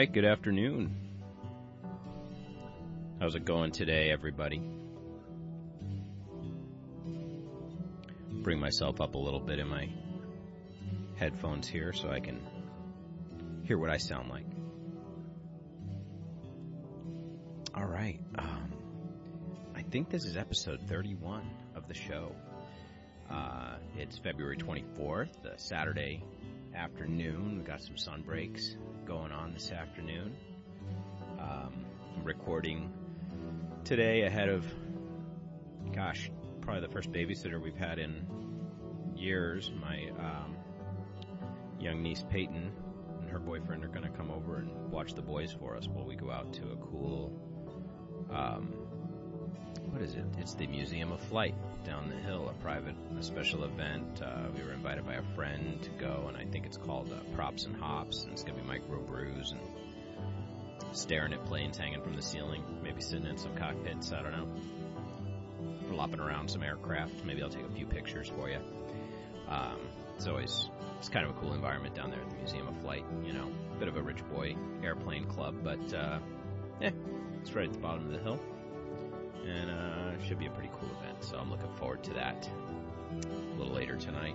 Right, good afternoon. How's it going today, everybody? Bring myself up a little bit in my headphones here so I can hear what I sound like. All right. Um, I think this is episode 31 of the show. Uh, it's February 24th, a Saturday afternoon. We got some sun breaks going on this afternoon. Um, I'm recording today ahead of, gosh, probably the first babysitter we've had in years. My um, young niece Peyton and her boyfriend are going to come over and watch the boys for us while we go out to a cool, um, what is it? It's the Museum of Flight down the hill, a private, a special event. Uh, we were invited by a friend to go, and I think it's called uh, Props and Hops, and it's going to be micro brews and staring at planes hanging from the ceiling, maybe sitting in some cockpits. I don't know, flopping around some aircraft. Maybe I'll take a few pictures for you. Um, it's always it's kind of a cool environment down there at the Museum of Flight. You know, bit of a rich boy airplane club, but uh, yeah, it's right at the bottom of the hill and uh, should be a pretty cool event. So I'm looking forward to that a little later tonight.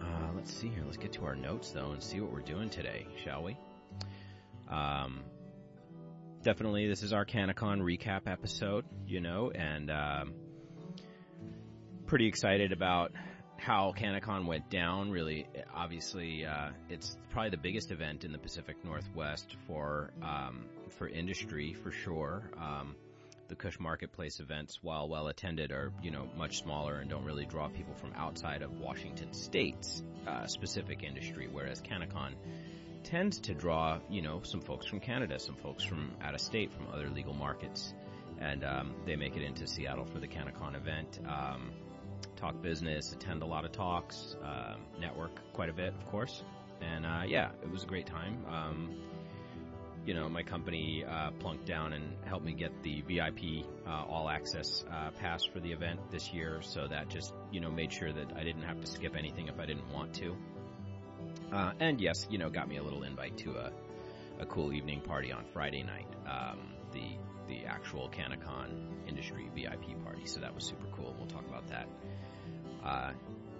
Uh, let's see here. Let's get to our notes though and see what we're doing today, shall we? Um, definitely, this is our CannaCon recap episode, you know, and um, pretty excited about how CannaCon went down. Really, obviously, uh, it's probably the biggest event in the Pacific Northwest for um, for industry for sure. Um, the Cush Marketplace events, while well attended, are you know much smaller and don't really draw people from outside of Washington State's uh, specific industry. Whereas CannaCon tends to draw you know some folks from Canada, some folks from out of state, from other legal markets, and um, they make it into Seattle for the CannaCon event. Um, talk business, attend a lot of talks, uh, network quite a bit, of course, and uh, yeah, it was a great time. You know, my company uh, plunked down and helped me get the VIP uh, all access uh, pass for the event this year, so that just you know made sure that I didn't have to skip anything if I didn't want to. Uh, and yes, you know, got me a little invite to a, a cool evening party on Friday night, um, the the actual CannaCon industry VIP party. So that was super cool. We'll talk about that uh,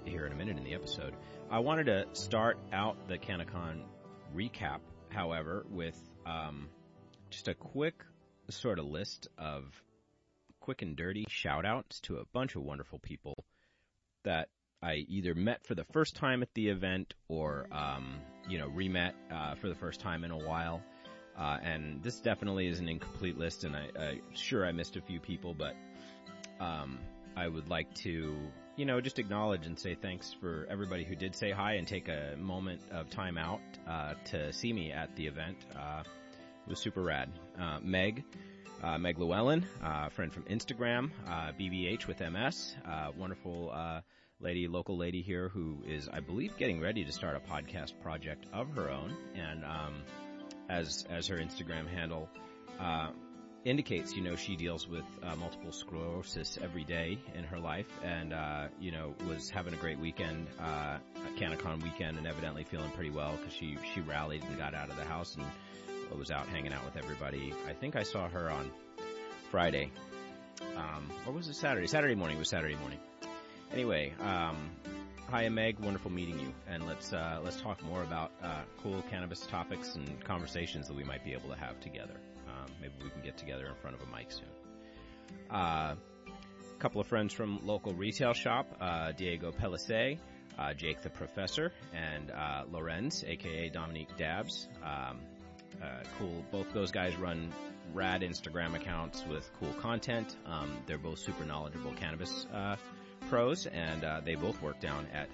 here in a minute in the episode. I wanted to start out the CannaCon recap, however, with um, just a quick sort of list of quick and dirty shout outs to a bunch of wonderful people that I either met for the first time at the event or, um, you know, re-met uh, for the first time in a while. Uh, and this definitely is an incomplete list, and I, I sure I missed a few people, but um, I would like to, you know, just acknowledge and say thanks for everybody who did say hi and take a moment of time out uh, to see me at the event. Uh, it was super rad. Uh, Meg, uh, Meg Llewellyn, uh, friend from Instagram, uh, BBH with MS, wonderful lady, local lady here who is, I believe, getting ready to start a podcast project of her own, and um, as as her Instagram handle indicates, you know, she deals with uh, multiple sclerosis every day in her life, and uh, you know, was having a great weekend, uh, a CannaCon weekend, and evidently feeling pretty well because she she rallied and got out of the house and was out hanging out with everybody. I think I saw her on Friday, um, or was it Saturday? Saturday morning was Saturday morning. Anyway, um, hi Meg, wonderful meeting you, and let's uh, let's talk more about uh, cool cannabis topics and conversations that we might be able to have together. Um, maybe we can get together in front of a mic soon. A uh, couple of friends from local retail shop, uh, Diego Pellicer, uh, Jake the Professor, and uh, Lorenz, aka Dominique Dabs. Um, uh, cool. Both those guys run rad Instagram accounts with cool content. Um, they're both super knowledgeable cannabis uh, pros, and they both work down at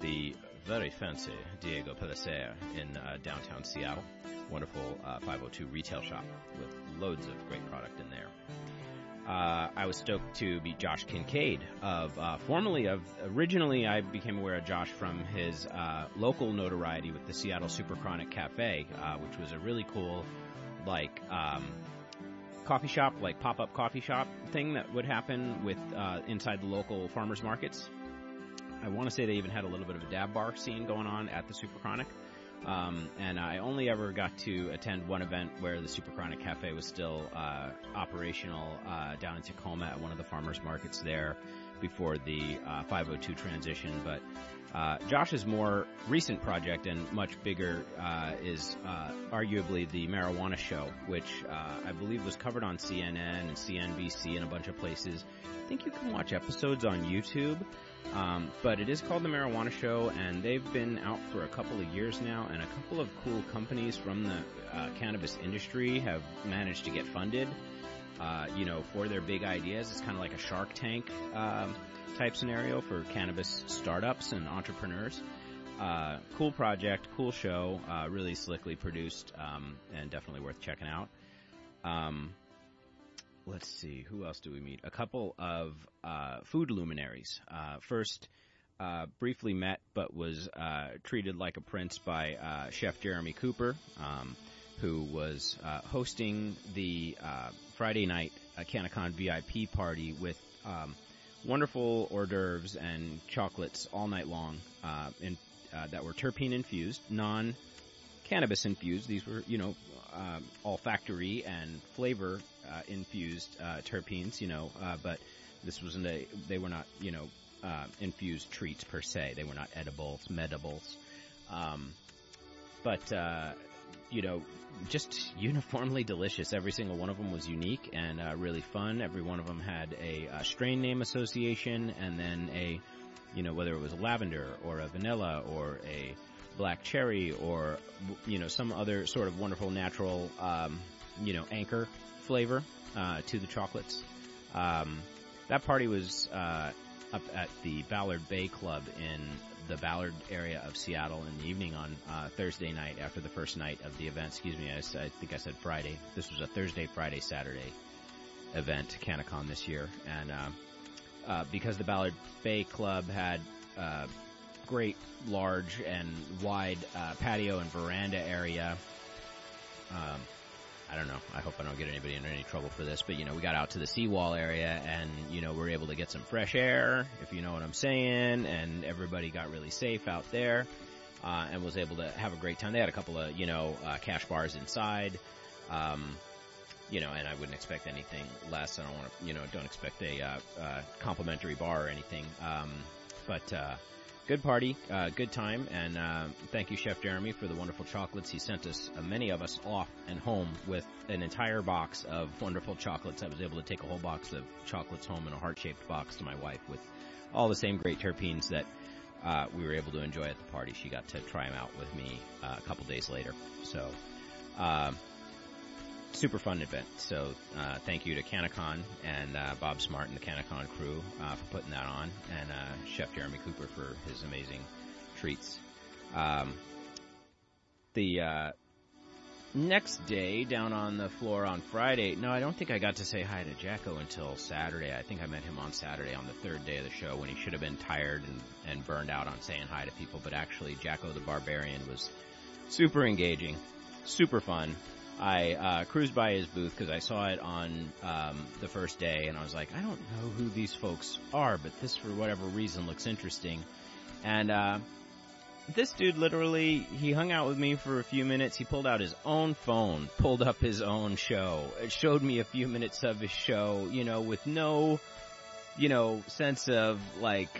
the very fancy Diego Pellicer in downtown Seattle wonderful uh, 502 retail shop with loads of great product in there. Uh, I was stoked to meet Josh Kincaid of uh, formerly of originally I became aware of Josh from his uh, local notoriety with the Seattle Super Chronic Cafe, uh, which was a really cool like um, coffee shop, like pop up coffee shop thing that would happen with uh, inside the local farmers markets. I want to say they even had a little bit of a dab bar scene going on at the Super Chronic. Um, and I only ever got to attend one event where the Super Chronic Cafe was still uh, operational uh, down in Tacoma at one of the farmers markets there before the uh, 502 transition. But uh, Josh's more recent project and much bigger uh, is uh, arguably the Marijuana Show, which I believe was covered on CNN and CNBC and a bunch of places. I think you can watch episodes on YouTube. Um, but it is called the Marijuana Show, and they've been out for a couple of years now, and a couple of cool companies from the uh, cannabis industry have managed to get funded. Uh, you know, for their big ideas, it's kind of like a Shark Tank um, type scenario for cannabis startups and entrepreneurs. Uh, cool project, cool show, uh, really slickly produced, um, and definitely worth checking out. Um, let's see, who else do we meet? A couple of uh, food luminaries. Uh, first, uh, briefly met but was uh, treated like a prince by uh, Chef Jeremy Cooper, um, who was uh, hosting the Friday night CannaCon VIP party with um, wonderful hors d'oeuvres and chocolates all night long in, that were terpene infused, non cannabis infused. These were, you know, uh, olfactory and flavor uh, infused uh, terpenes, you know, uh, but this wasn't a, they were not, you know, uh, infused treats per se. They were not edibles, medibles. Um, but, uh, you know, just uniformly delicious. Every single one of them was unique and really fun. Every one of them had a, a strain name association and then a, you know, whether it was lavender or a vanilla or a black cherry or you know some other sort of wonderful natural um, you know anchor flavor uh, to the chocolates. Um, that party was uh, up at the Ballard Bay Club in the Ballard area of Seattle in the evening on uh, Thursday night after the first night of the event. Excuse me, I, I, think I said Friday. This was a Thursday, Friday, Saturday event, CannaCon this year, and uh, uh, because the Ballard Bay Club had uh, great large and wide uh, patio and veranda area. Um, I don't know. I hope I don't get anybody in any trouble for this, but you know, we got out to the seawall area and, you know, we're able to get some fresh air, if you know what I'm saying, and everybody got really safe out there, uh, and was able to have a great time. They had a couple of, you know, uh, cash bars inside, um, you know, and I wouldn't expect anything less. I don't want to, you know, don't expect a, uh, uh, complimentary bar or anything. Um, but, uh, good party, uh, good time, and uh, thank you, Chef Jeremy, for the wonderful chocolates. He sent us, uh, many of us, off and home with an entire box of wonderful chocolates. I was able to take a whole box of chocolates home in a heart-shaped box to my wife with all the same great terpenes that uh, we were able to enjoy at the party. She got to try them out with me uh, a couple days later. So, um, super fun event. So uh, thank you to CannaCon and uh, Bob Smart and the CannaCon crew uh, for putting that on, and uh, Chef Jeremy Cooper for his amazing treats. Um, the uh, next day, down on the floor on Friday, no, I don't think I got to say hi to Jacko until Saturday. I think I met him on Saturday on the third day of the show when he should have been tired and, and burned out on saying hi to people, but actually Jacko the Barbarian was super engaging, super fun. I uh, cruised by his booth because I saw it on um, the first day, and I was like, I don't know who these folks are, but this, for whatever reason, looks interesting. And uh, this dude literally, he hung out with me for a few minutes. He pulled out his own phone, pulled up his own show. Showed me a few minutes of his show, you know, with no, you know, sense of like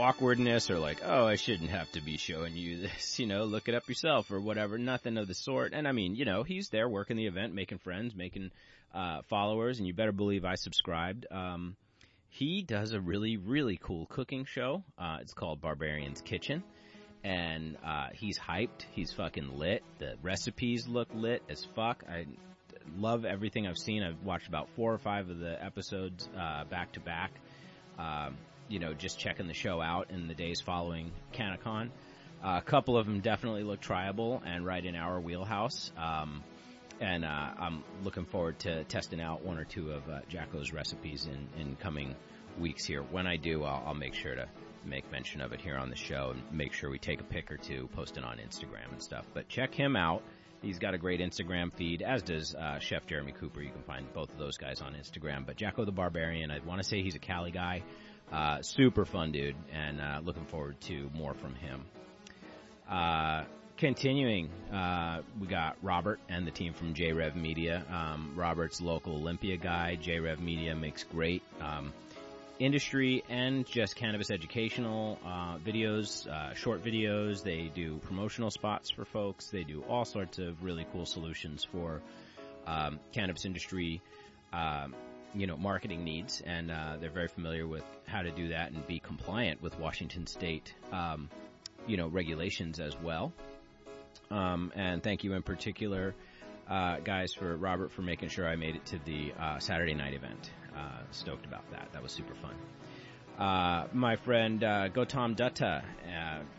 awkwardness or like, oh, I shouldn't have to be showing you this, you know, look it up yourself or whatever. Nothing of the sort. And I mean, you know, he's there working the event, making friends, making, uh, followers, and you better believe I subscribed. Um, he does a really, really cool cooking show. Uh, it's called Barbarian's Kitchen. And, uh, he's hyped. He's fucking lit. The recipes look lit as fuck. I love everything I've seen. I've watched about four or five of the episodes, uh, back to back. Um, you know, just checking the show out in the days following CannaCon. Uh, a couple of them definitely look triable and right in our wheelhouse. Um, and uh, I'm looking forward to testing out one or two of uh, Jacko's recipes in, in coming weeks here. When I do, I'll, I'll, make sure to make mention of it here on the show and make sure we take a pic or two, post it on Instagram and stuff. But check him out. He's got a great Instagram feed, as does uh, Chef Jeremy Cooper. You can find both of those guys on Instagram. But Jacko the Barbarian, I want to say he's a Cali guy. Uh, super fun dude, and uh, looking forward to more from him. Uh, continuing, uh, we got Robert and the team from JRev Media. Um, Robert's local Olympia guy. JRev Media makes great um, industry and just cannabis educational uh, videos, uh, short videos. They do promotional spots for folks. They do all sorts of really cool solutions for um, cannabis industry. Um, you know, marketing needs, and uh, they're very familiar with how to do that and be compliant with Washington State, um, you know, regulations as well. Um, and thank you in particular, uh, guys, for Robert for making sure I made it to the uh, Saturday night event. Uh, stoked about that. That was super fun. Uh, my friend uh, Gautam Dutta,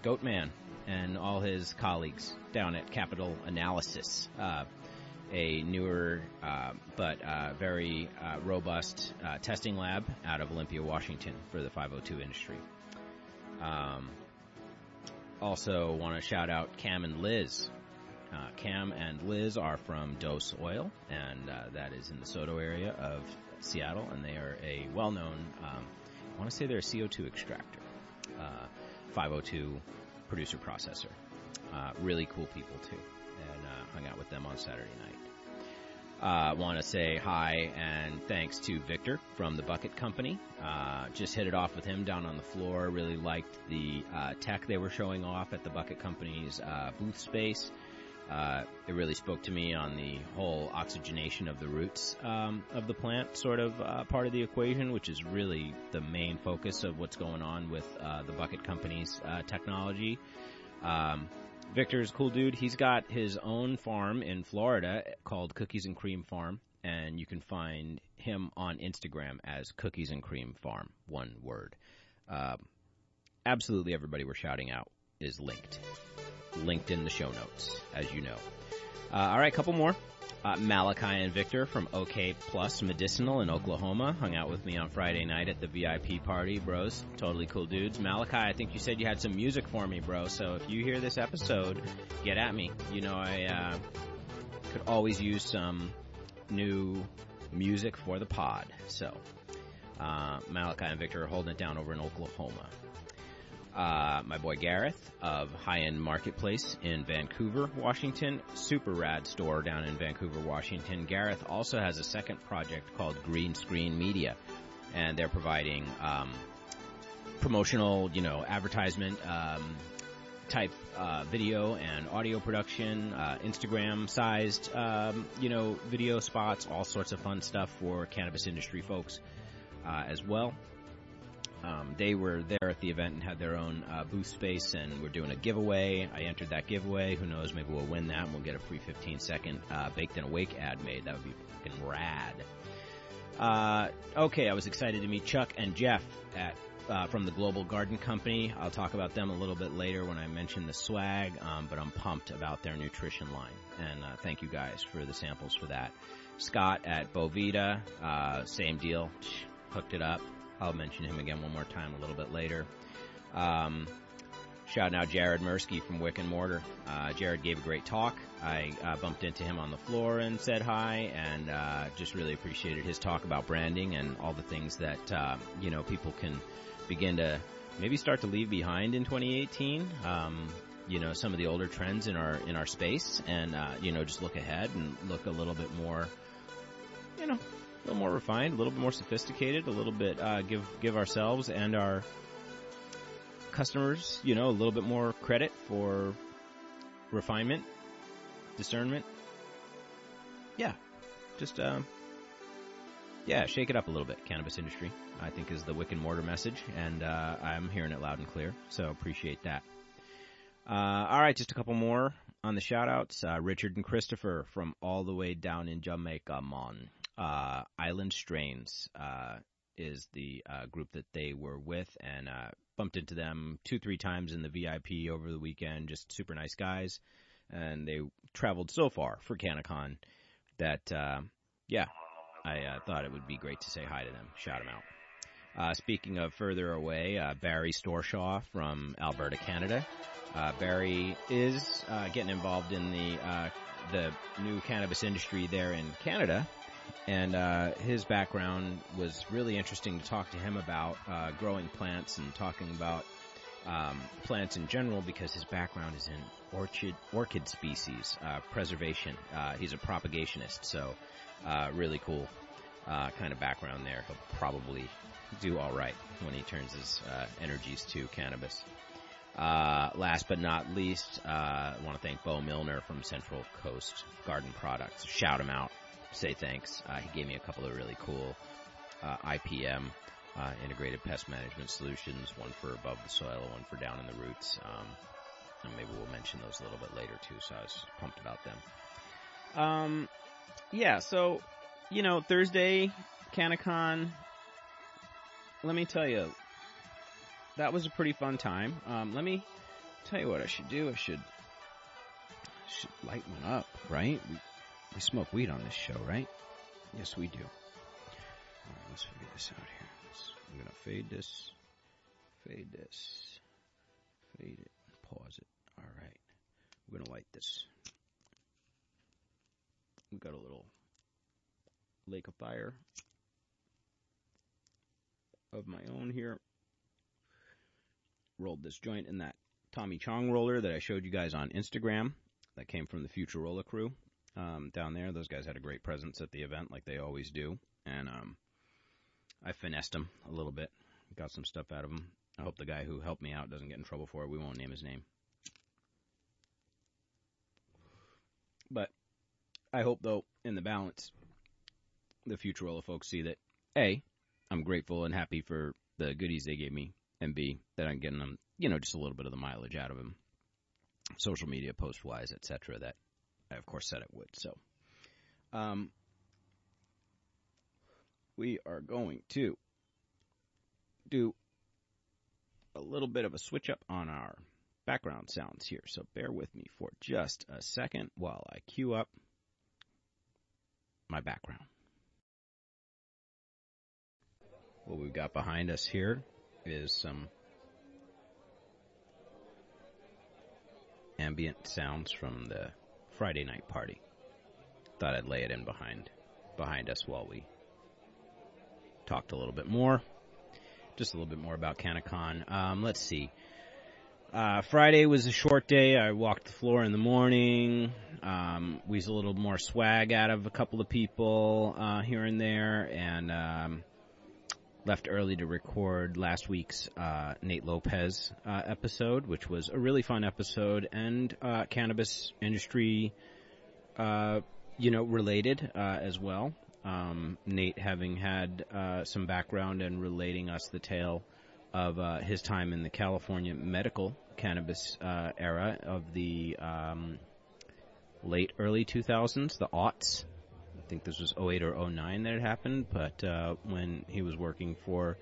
Goatman, and all his colleagues down at Capital Analysis, a newer but very robust testing lab out of Olympia, Washington, for the 502 industry. Um, also want to shout out Cam and Liz. Uh, Cam and Liz are from Dose Oil, and uh, that is in the SoDo area of Seattle, and they are a well-known, um, I want to say they're a CO2 extractor, uh, 502 producer processor. Uh, really cool people too, and uh, hung out with them on Saturday night. Uh, want to say hi and thanks to Victor from the Bucket Company. Uh, just hit it off with him down on the floor. Really liked the uh, tech they were showing off at the Bucket Company's uh, booth space. Uh, it really spoke to me on the whole oxygenation of the roots um, of the plant sort of uh, part of the equation, which is really the main focus of what's going on with the Bucket Company's technology. Um, Victor's cool dude. He's got his own farm in Florida called Cookies and Cream Farm, and you can find him on Instagram as Cookies and Cream Farm, one word. Uh, absolutely everybody we're shouting out is linked. Linked in the show notes, as you know. Uh, all right, couple more. Uh, Malachi and Victor from OK Plus Medicinal in Oklahoma hung out with me on Friday night at the VIP party, bros. Totally cool dudes. Malachi, I think you said you had some music for me, bro. So if you hear this episode, get at me. You know, I uh, could always use some new music for the pod. So uh, Malachi and Victor are holding it down over in Oklahoma uh, my boy Gareth of High End Marketplace in Vancouver, Washington. Super rad store down in Vancouver, Washington. Gareth also has a second project called Green Screen Media, and they're providing um, promotional, you know, advertisement um, type uh, video and audio production, uh, Instagram sized, um, you know, video spots, all sorts of fun stuff for cannabis industry folks uh, as well. Um, they were there at the event and had their own uh, booth space, and we're doing a giveaway. I entered that giveaway. Who knows? Maybe we'll win that, and we'll get a free 15 second uh, baked and awake ad made. That would be fucking rad. Uh, okay, I was excited to meet Chuck and Jeff at uh, from the Global Garden Company. I'll talk about them a little bit later when I mention the swag, um, but I'm pumped about their nutrition line. And uh, thank you guys for the samples for that. Scott at Bovita, uh, same deal, hooked it up. I'll mention him again one more time a little bit later. Um, shouting out Jared Mirsky from Wick and Mortar. Uh, Jared gave a great talk. I uh, bumped into him on the floor and said hi, and uh, just really appreciated his talk about branding and all the things that uh, you know people can begin to maybe start to leave behind in 2018. Um, you know some of the older trends in our in our space, and uh, you know just look ahead and look a little bit more, you know, a little more refined, a little bit more sophisticated, a little bit uh, give give ourselves and our customers, you know, a little bit more credit for refinement, discernment. Yeah, just um, yeah, shake it up a little bit. Cannabis industry, I think, is the wick and mortar message, and uh, I'm hearing it loud and clear. So appreciate that. Uh, all right, just a couple more on the shout outs. Uh, Richard and Christopher from all the way down in Jamaica, Mon uh, Island Strains uh, is the uh, group that they were with, and uh, bumped into them two, three times in the VIP over the weekend. Just super nice guys, and they traveled so far for CannaCon that, uh, yeah, I uh, thought it would be great to say hi to them, shout them out. Speaking of further away, Barry Storshaw from Alberta, Canada. Barry is getting involved in the the new cannabis industry there in Canada, and uh, his background was really interesting to talk to him about uh, growing plants and talking about um, plants in general because his background is in orchid orchid species uh, preservation. Uh, he's a propagationist, so uh, really cool uh, kind of background there. He'll probably do all right when he turns his uh, energies to cannabis. Uh, last but not least, I want to thank Bo Milner from Central Coast Garden Products. Shout him out. Say thanks. he gave me a couple of really cool IPM uh, integrated pest management solutions, one for above the soil, one for down in the roots. Um, and maybe we'll mention those a little bit later too. So I was pumped about them. Um, yeah. So you know, Thursday, CannaCon. Let me tell you, that was a pretty fun time. Um, let me tell you what I should do. I should should light one up, right? We we smoke weed on this show, right? Yes, we do. All right, let's figure this out here. I'm gonna fade this, fade this, fade it, pause it. Alright. We're gonna light this. We got a little lake of fire of my own here. Rolled this joint in that Tommy Chong roller that I showed you guys on Instagram. That came from the Futurola crew um, down there. Those guys had a great presence at the event, like they always do. And um, I finessed him a little bit, got some stuff out of him. I hope the guy who helped me out doesn't get in trouble for it. We won't name his name. But I hope, though, in the balance, the Futurola folks see that A, I'm grateful and happy for the goodies they gave me, and B, that I'm getting them, you know, just a little bit of the mileage out of them, social media post wise, etc. That I, of course, said it would. So, um, we are going to do a little bit of a switch up on our background sounds here. So bear with me for just a second while I cue up my background. What we've got behind us here is some ambient sounds from the Friday night party. Thought I'd lay it in behind behind us while we talked a little bit more, just a little bit more about CannaCon. Um, let's see. Uh, Friday was a short day. I walked the floor in the morning. Um, weased a little more swag out of a couple of people uh, here and there, and um, left early to record last week's uh, Nate Lopez uh, episode, which was a really fun episode and uh, cannabis industry, uh, you know, related as well um, Nate having had uh, some background and relating us the tale of uh, his time in the California medical cannabis uh, era of the um, late early 2000s, the aughts. Think this was 08 or 09 that it happened, but uh, when he was working for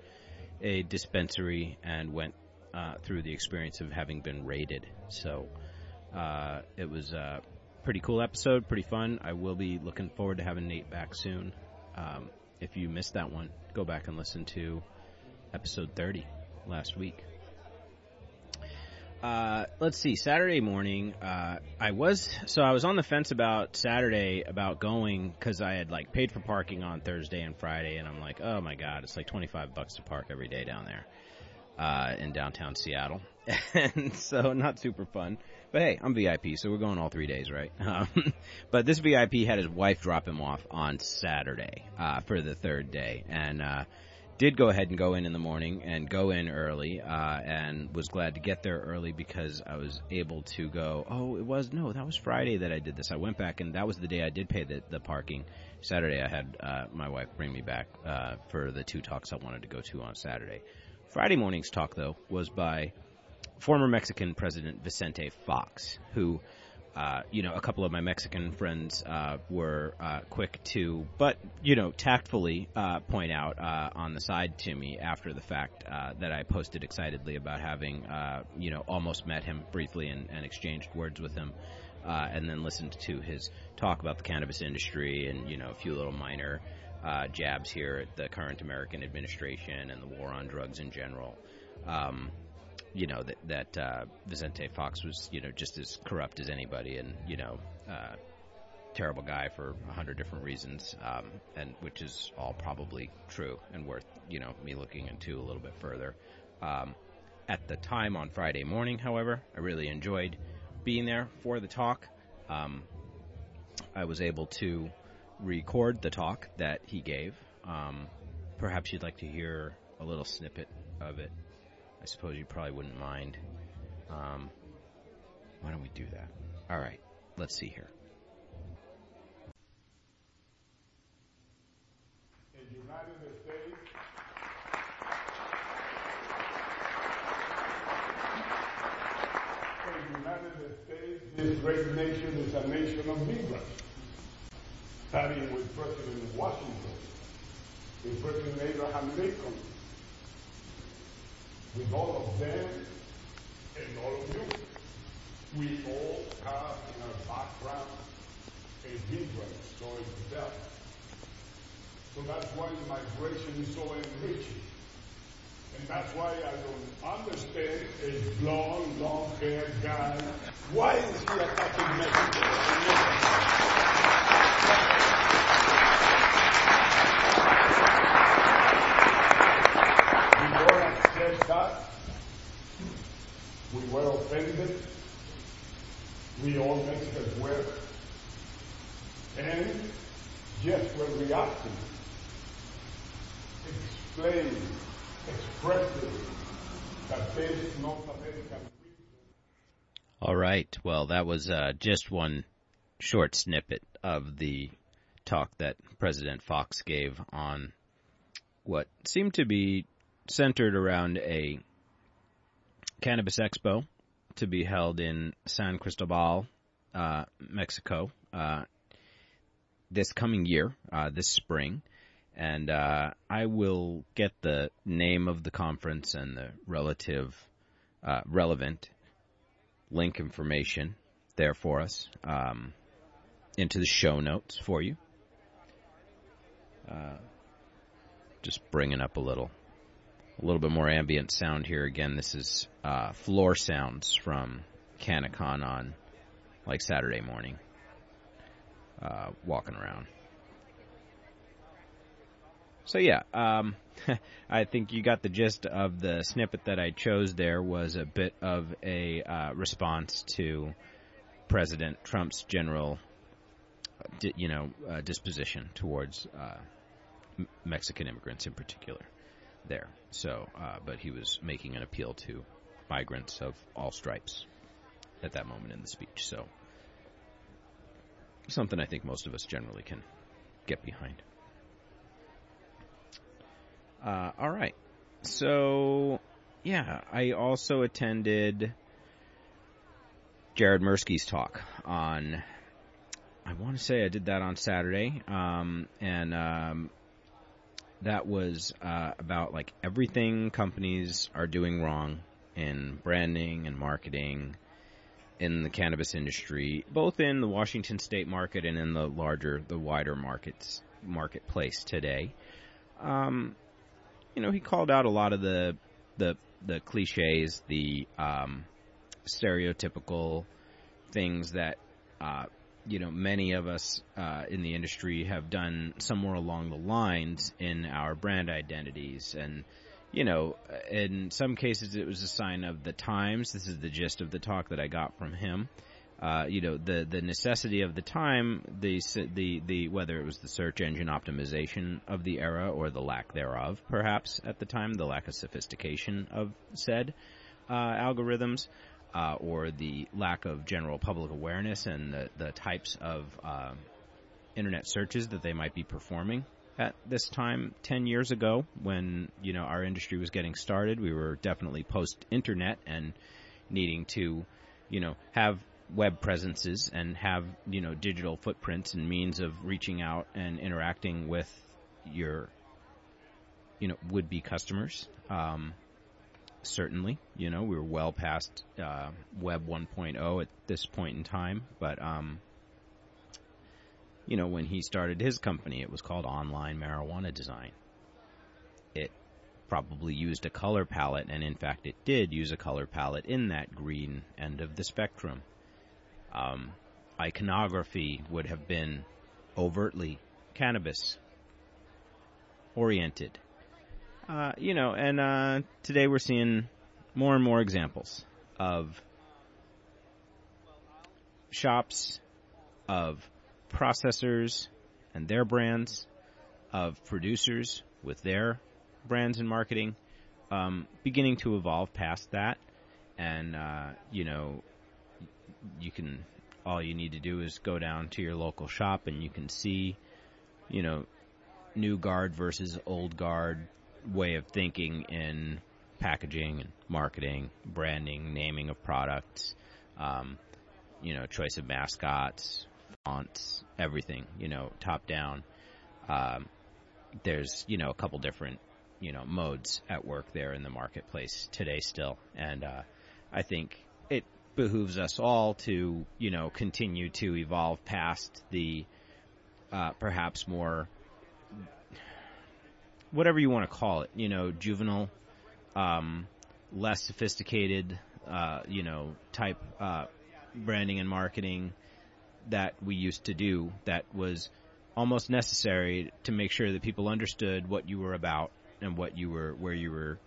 a dispensary and went uh, through the experience of having been raided. So uh, it was a pretty cool episode, pretty fun. I will be looking forward to having Nate back soon. Um, if you missed that one, go back and listen to episode 30 last week. Uh, let's see. Saturday morning, uh, I was so I was on the fence about Saturday about going because I had like paid for parking on Thursday and Friday, and I'm like, oh my god, it's like 25 bucks to park every day down there uh, in downtown Seattle, and so not super fun. But hey, I'm VIP, so we're going all three days, right? Um, but this VIP had his wife drop him off on Saturday uh, for the third day, and uh, did go ahead and go in in the morning and go in early, uh, and was glad to get there early because I was able to go. Oh, it was no, that was Friday that I did this. I went back, and that was the day I did pay the, the parking. Saturday, I had uh, my wife bring me back uh, for the two talks I wanted to go to on Saturday. Friday morning's talk, though, was by former Mexican President Vicente Fox, who, uh, you know, a couple of my Mexican friends uh, were uh, quick to, but you know, tactfully uh, point out uh, on the side to me after the fact that I posted excitedly about having, you know, almost met him briefly and, and exchanged words with him. and then listened to his talk about the cannabis industry and you know a few little minor jabs here at the current American administration and the war on drugs in general. Um, you know that that uh, Vicente Fox was you know just as corrupt as anybody, and you know uh, terrible guy for a hundred different reasons, um, and which is all probably true and worth you know me looking into a little bit further. Um, at the time on Friday morning, however. I really enjoyed being there for the talk. Um, I was able to record the talk that he gave. Um, perhaps you'd like to hear a little snippet of it. I suppose you probably wouldn't mind. Um, why don't we do that? All right, let's see here. In the United States, the United States, this great nation is a nation of migrants. Starting with President Washington, with President Abraham Lincoln, with all of them and all of you. We all have in our background a migrant story to tell. So that's why migration is so enriching. And that's why I don't understand a blonde, long-haired guy. Why is he attacking Mexico? We don't accept that. We were offended. We all Mexicans were. And explain, that this North American All right. Well, that was uh, just one short snippet of the talk that President Fox gave on what seemed to be centered around a cannabis expo to be held in San Cristobal, uh, Mexico, uh, this coming year, uh, this spring. And uh, I will get the name of the conference and the relative, uh, relevant link information there for us um, into the show notes for you. Uh, just bringing up a little, a little bit more ambient sound here. Again, this is uh, floor sounds from CannaCon on like Saturday morning, uh, walking around. So yeah, um, I think you got the gist of the snippet that I chose. There was a bit of a uh, response to President Trump's general, you know, uh, disposition towards uh, Mexican immigrants in particular. There, so, uh, but he was making an appeal to migrants of all stripes at that moment in the speech. So, something I think most of us generally can get behind. Uh, all right. So, yeah, I also attended Jared Mirsky's talk on. I want to say I did that on Saturday, um, and um, that was uh, about like everything companies are doing wrong in branding and marketing in the cannabis industry, both in the Washington state market and in the larger, the wider markets marketplace today. Um, you know, he called out a lot of the the the cliches, the um, stereotypical things that uh, you know many of us uh, in the industry have done somewhere along the lines in our brand identities and. You know, in some cases it was a sign of the times. This is the gist of the talk that I got from him. Uh, you know the the necessity of the time, the the the whether it was the search engine optimization of the era or the lack thereof, perhaps at the time, the lack of sophistication of said uh, algorithms, uh, or the lack of general public awareness and the the types of uh, internet searches that they might be performing at this time 10 years ago when you know our industry was getting started. We were definitely post internet and needing to you know have web presences and have you know digital footprints and means of reaching out and interacting with your you know would be customers. Um, certainly you know we were well past uh, web 1.0 at this point in time but um, you know when he started his company it was called online marijuana design it probably used a color palette and in fact it did use a color palette in that green end of the spectrum um, iconography would have been overtly cannabis oriented. Uh, you know, and uh, today we're seeing more and more examples of shops, of processors and their brands, of producers with their brands and marketing, um, beginning to evolve past that. And, uh, you know, you can, all you need to do is go down to your local shop and you can see, you know, new guard versus old guard way of thinking in packaging and marketing, branding, naming of products, um, you know, choice of mascots, fonts, everything, you know, top down. Um, there's, you know, a couple different, you know, modes at work there in the marketplace today still. And, uh, I think it behooves us all to, you know, continue to evolve past the, uh, perhaps more, whatever you want to call it, you know, juvenile, um, less sophisticated, uh, you know, type, uh, branding and marketing that we used to do that was almost necessary to make sure that people understood what you were about and what you were, where you were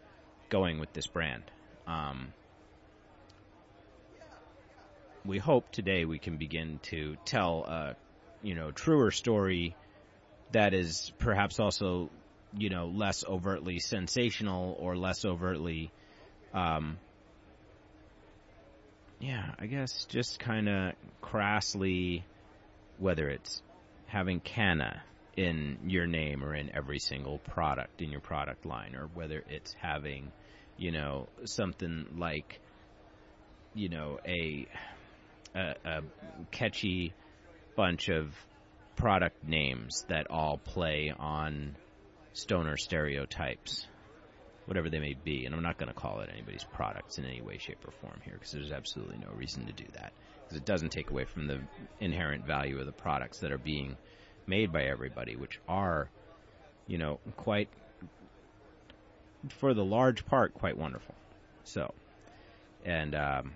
going with this brand. Um, we hope today we can begin to tell a, you know, truer story that is perhaps also, you know, less overtly sensational or less overtly, um, yeah, I guess just kind of crassly, whether it's having canna in your name or in every single product in your product line, or whether it's having, you know, something like, you know, a, a, a catchy bunch of product names that all play on stoner stereotypes whatever they may be. And I'm not going to call it anybody's products in any way, shape, or form here because there's absolutely no reason to do that because it doesn't take away from the inherent value of the products that are being made by everybody, which are, you know, quite, for the large part, quite wonderful. So, and, um,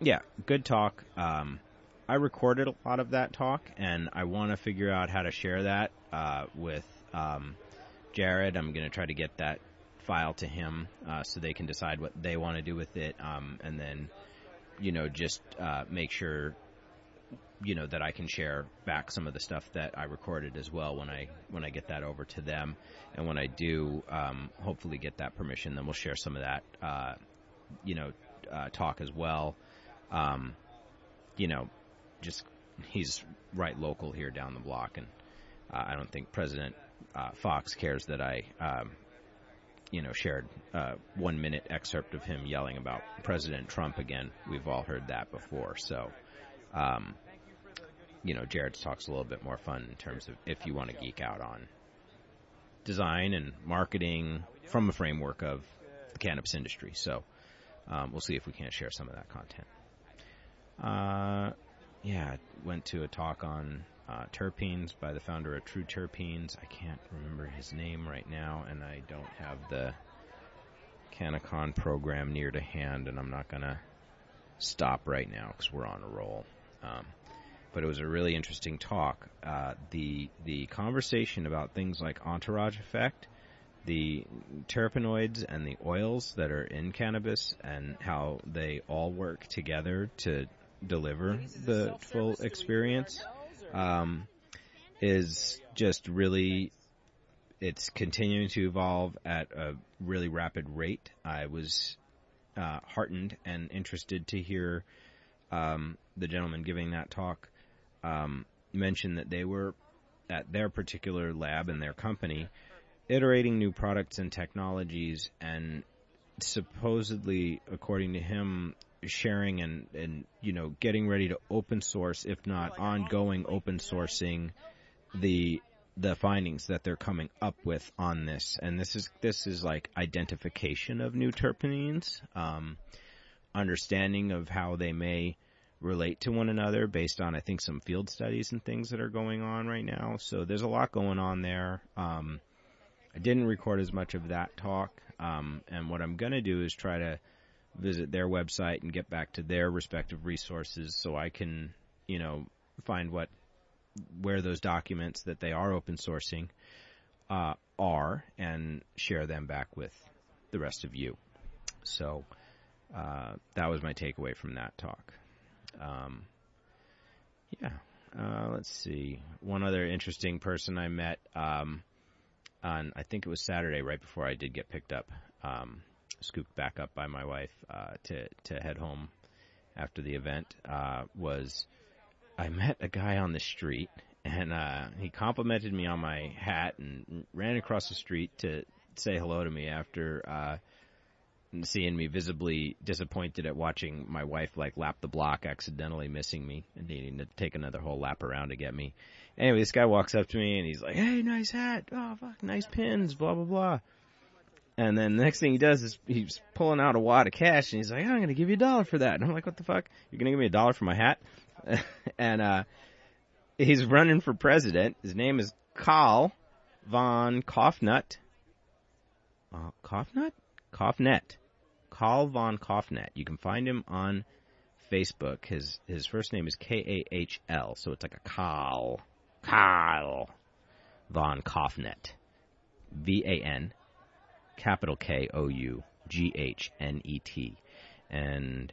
yeah, good talk. Um, I recorded a lot of that talk, and I want to figure out how to share that uh, with um, Jared. I'm going to try to get that file to him uh, so they can decide what they want to do with it, um, and then you know just uh, make sure you know that I can share back some of the stuff that I recorded as well when I when I get that over to them, and when I do, um, hopefully get that permission, then we'll share some of that uh, you know uh, talk as well. Um, you know, just he's right local here down the block, and uh, I don't think President uh, Fox cares that I, um, you know, shared a one minute excerpt of him yelling about President Trump again. We've all heard that before. So, um, you know, Jared's talk's a little bit more fun in terms of if you want to geek out on design and marketing from a framework of the cannabis industry. So, um, we'll see if we can't share some of that content. Uh, yeah, went to a talk on uh, terpenes by the founder of True Terpenes. I can't remember his name right now, and I don't have the CannaCon program near to hand, and I'm not gonna stop right now because we're on a roll. Um, but it was a really interesting talk. Uh, the the conversation about things like entourage effect, the terpenoids and the oils that are in cannabis, and how they all work together to deliver the full experience um, is just really it's continuing to evolve at a really rapid rate. I was uh, heartened and interested to hear um, the gentleman giving that talk um, mention that they were at their particular lab and their company iterating new products and technologies and supposedly, according to him, sharing and, and, you know, getting ready to open source, if not ongoing open sourcing the, the findings that they're coming up with on this. And this is, this is like identification of new terpenes, um, understanding of how they may relate to one another based on, I think, some field studies and things that are going on right now. So there's a lot going on there. Um, I didn't record as much of that talk. Um, and what I'm going to do is try to visit their website and get back to their respective resources so I can, you know, find what where those documents that they are open sourcing uh, are and share them back with the rest of you So uh, that was my takeaway from that talk. Um, yeah. Uh, let's see. One other interesting person I met um, on, I think it was Saturday, right before I did get picked up, um, scooped back up by my wife uh, to to head home after the event. Uh, was I met a guy on the street and uh, he complimented me on my hat and ran across the street to say hello to me after uh, seeing me visibly disappointed at watching my wife like lap the block, accidentally missing me and needing to take another whole lap around to get me. Anyway, this guy walks up to me and he's like, "Hey, nice hat. Oh, fuck, nice pins. Blah blah blah." And then the next thing he does is he's pulling out a wad of cash and he's like, "I'm going to give you a dollar for that." And I'm like, "What the fuck? You're going to give me a dollar for my hat?" and uh he's running for president. His name is Karl von Kaufnut. Uh, Kaufnut? Kaufnet. Karl von Kaufnet. You can find him on Facebook. His his first name is K A H L, so it's like a Karl. Karl von Kaufnet. V A N capital K O U G H N E T. And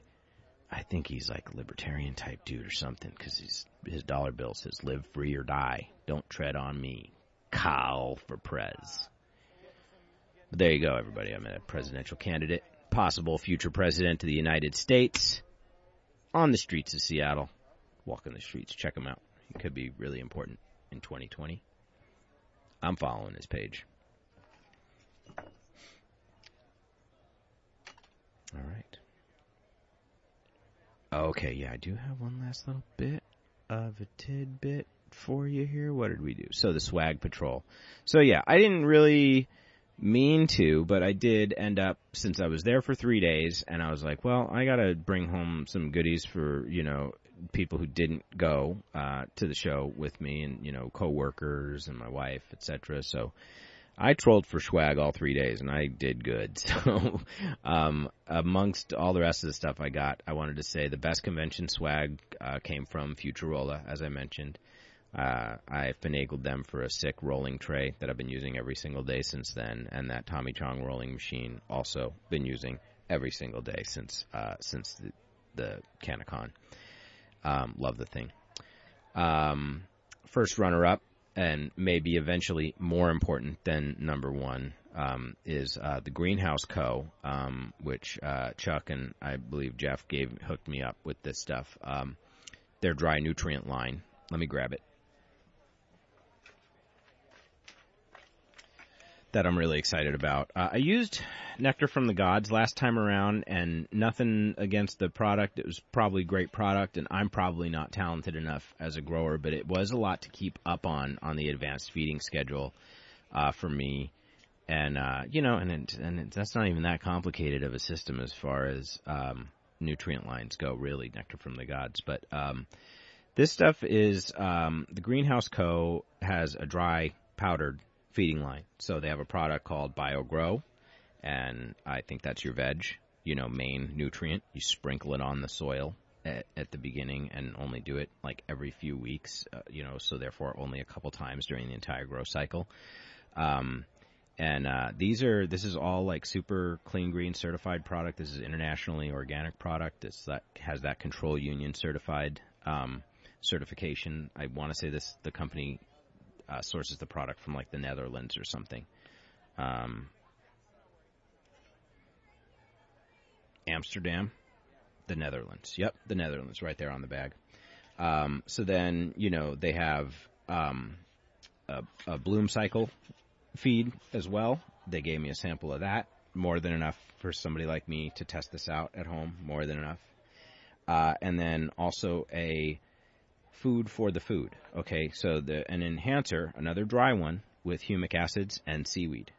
I think he's like a libertarian type dude or something because his his dollar bill says "Live free or die. Don't tread on me." Kyle for Prez. But there you go, everybody. I'm a presidential candidate, possible future president of the United States, on the streets of Seattle. Walking the streets, check him out. He could be really important in 2020. I'm following his page. All right. Okay, yeah, I do have one last little bit of a tidbit for you here. What did we do? So the swag patrol. So yeah, I didn't really mean to, but I did end up since I was there for three days, and I was like, well, I gotta bring home some goodies for you know people who didn't go uh, to the show with me, and you know coworkers and my wife, etc. So I trolled for swag all three days, and I did good. So, um, amongst all the rest of the stuff I got, I wanted to say the best convention swag uh, came from Futurola, as I mentioned. Uh, I finagled them for a sick rolling tray that I've been using every single day since then, and that Tommy Chong rolling machine also been using every single day since uh, since the, the CannaCon. Um, love the thing. Um, first runner up and maybe eventually more important than number one um, is uh, the Greenhouse Co., um, which uh, Chuck and I believe Jeff gave hooked me up with this stuff. Um, their dry nutrient line. Let me grab it. That I'm really excited about. Uh, I used Nectar from the Gods last time around, and nothing against the product. It was probably great product, and I'm probably not talented enough as a grower, but it was a lot to keep up on on the advanced feeding schedule uh, for me. And uh, you know, and it, and it, that's not even that complicated of a system as far as um, nutrient lines go. Really, Nectar from the Gods, but um, this stuff is um, the Greenhouse Co. has a dry powdered feeding line. So they have a product called BioGrow, and I think that's your veg, you know, main nutrient. You sprinkle it on the soil at, at the beginning and only do it like every few weeks, uh, you know, so therefore only a couple times during the entire grow cycle. Um, and uh, these are this is all like super clean green certified product. This is internationally organic product. This that has that control union certified um, certification. I want to say this the company uh, sources the product from like the Netherlands or something. Um, Amsterdam, the Netherlands. Yep, the Netherlands, right there on the bag. Um, so then, you know, they have um, a, a bloom cycle feed as well. They gave me a sample of that. More than enough for somebody like me to test this out at home. More than enough. Uh, and then also a food for the food. Okay, so the an enhancer, another dry one with humic acids and seaweed.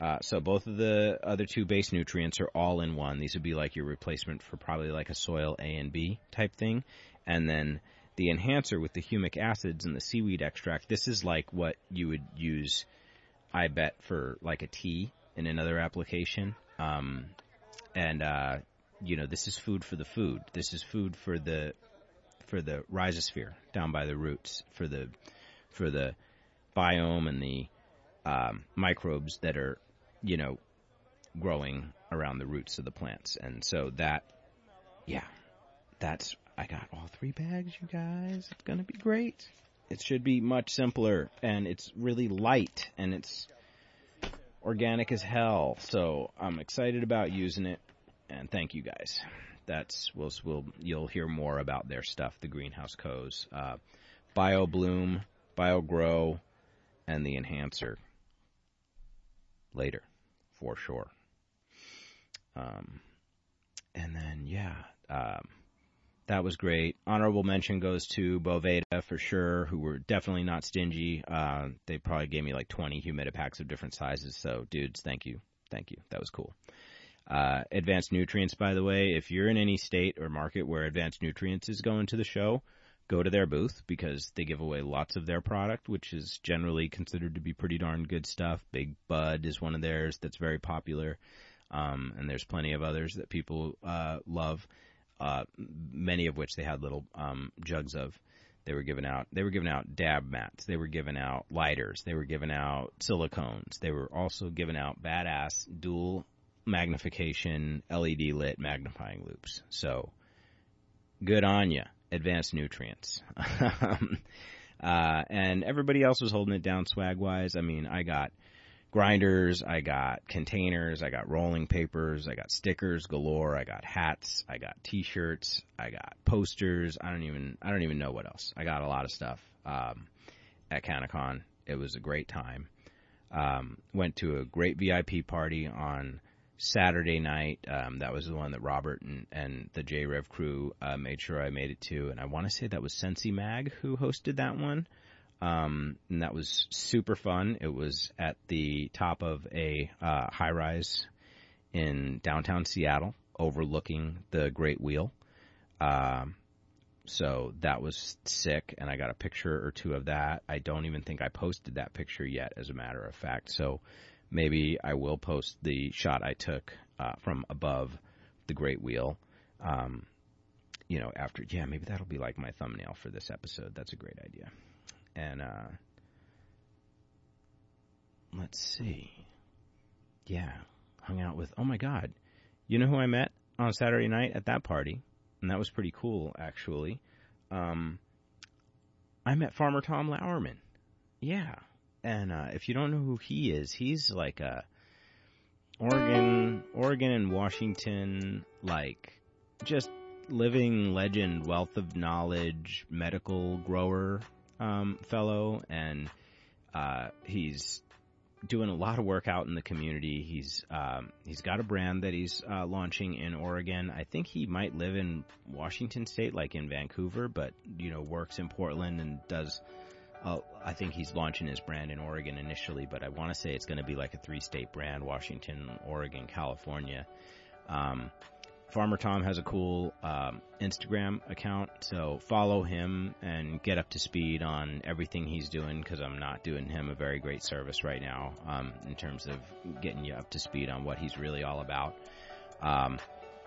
Uh, so both of the other two base nutrients are all in one. These would be like your replacement for probably like a soil A and B type thing, and then the enhancer with the humic acids and the seaweed extract. This is like what you would use, I bet, for like a tea in another application. Um, and uh, you know, this is food for the food. This is food for the for the rhizosphere down by the roots for the for the biome and the um, microbes that are you know growing around the roots of the plants. And so that, yeah, that's, I got all three bags, you guys. It's to be great. It should be much simpler and it's really light and it's organic as hell. So I'm excited about using it and thank you guys. That's, we'll, we'll, you'll hear more about their stuff, the Greenhouse Co's, uh, Bio Bloom, Bio Grow, and the Enhancer later, for sure. Um, and then, yeah, um, that was great. Honorable mention goes to Boveda for sure, who were definitely not stingy. Uh, they probably gave me like 20 humidipacks of different sizes. So, dudes, thank you. Thank you. That was cool. Uh, advanced nutrients, by the way, if you're in any state or market where advanced nutrients is going to the show, go to their booth because they give away lots of their product, which is generally considered to be pretty darn good stuff. Big Bud is one of theirs that's very popular. Um, and there's plenty of others that people, uh, love, uh, many of which they had little, um, jugs of. They were giving out, they were giving out dab mats. They were giving out lighters. They were giving out silicones. They were also giving out badass dual magnification LED lit magnifying loupes. So good on you advanced nutrients. uh, and everybody else was holding it down swag wise. I mean, I got grinders, I got containers, I got rolling papers, I got stickers galore, I got hats, I got t-shirts, I got posters. I don't even, I don't even know what else. I got a lot of stuff, um, at CannaCon. It was a great time. Um, went to a great VIP party on Saturday night. Um, that was the one that Robert and, and the J Rev crew uh, made sure I made it to, and I want to say that was Sensi Mag who hosted that one. Um, and that was super fun. It was at the top of a uh, high rise in downtown Seattle, overlooking the Great Wheel. Um, so that was sick, and I got a picture or two of that. I don't even think I posted that picture yet, as a matter of fact. So maybe I will post the shot I took uh, from above the Great Wheel. Um, you know, after yeah, maybe that'll be like my thumbnail for this episode. That's a great idea. And uh, let's see, yeah, hung out with. Oh my God, you know who I met on Saturday night at that party, and that was pretty cool actually. Um, I met Farmer Tom Lauerman. Yeah, and uh, if you don't know who he is, he's like a Oregon, Oregon and Washington, like just living legend, wealth of knowledge, medical grower um, fellow, and uh, he's doing a lot of work out in the community. He's um, he's got a brand that he's uh, launching in Oregon. I think he might live in Washington State, like in Vancouver, but you know works in Portland and does uh, I think he's launching his brand in Oregon initially, but I want to say it's going to be like a three-state brand: Washington, Oregon, California. Um, Farmer Tom has a cool um, Instagram account, so follow him and get up to speed on everything he's doing because I'm not doing him a very great service right now um, in terms of getting you up to speed on what he's really all about. Um,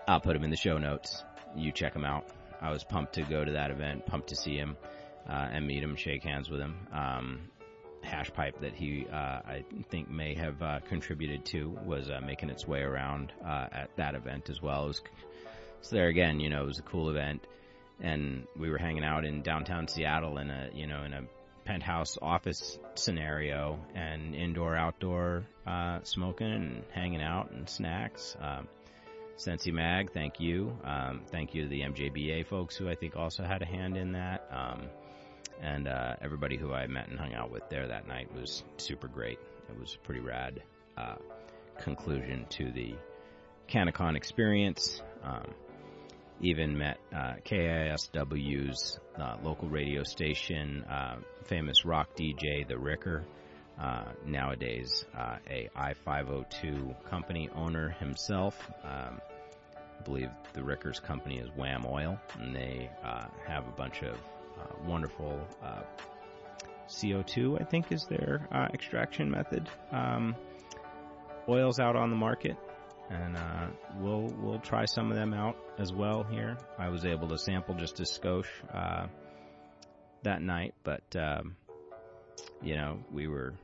I'll put him in the show notes. You check him out. I was pumped to go to that event, pumped to see him uh, and meet him, shake hands with him. Um, hash pipe that he, uh, I think, may have uh, contributed to was uh, making its way around uh, at that event as well. It was, so there again, you know, it was a cool event, and we were hanging out in downtown Seattle in a, you know, in a penthouse office scenario and indoor outdoor uh, smoking and hanging out and snacks. Um, Sensi Mag, thank you. Um, thank you to the MJBA folks who I think also had a hand in that. Um, and uh, everybody who I met and hung out with there that night was super great. It was a pretty rad uh, conclusion to the CannaCon experience. Um, even met uh, KISW's uh, local radio station, uh, famous rock DJ, The Ricker. Uh, nowadays, a I-502 company owner himself. Um, I believe the Ricker's company is Wham Oil, and they have a bunch of wonderful uh, CO2, I think, is their uh, extraction method. Um, oils out on the market, and uh, we'll we'll try some of them out as well here. I was able to sample just a skosh uh, that night, but um, you know we were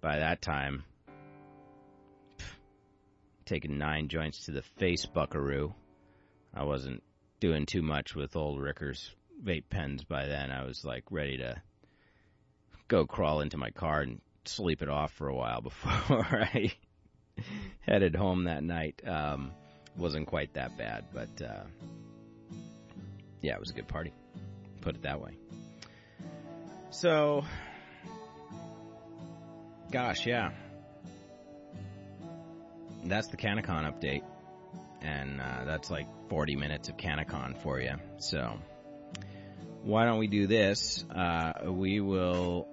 by that time taking nine joints to the face, buckaroo. I wasn't doing too much with old Ricker's vape pens by then. I was like ready to go crawl into my car and sleep it off for a while before I headed home that night. Um, wasn't quite that bad, but uh, yeah, it was a good party. Put it that way. So, gosh, yeah, that's the CannaCon update, and uh, that's like 40 minutes of CannaCon for you. So, why don't we do this? Uh, we will